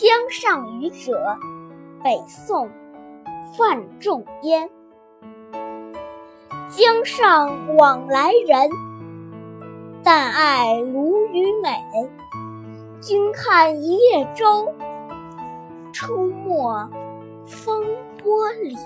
江上渔者北宋范仲淹。江上往来人但爱鲈鱼美君看一叶舟出没风波里。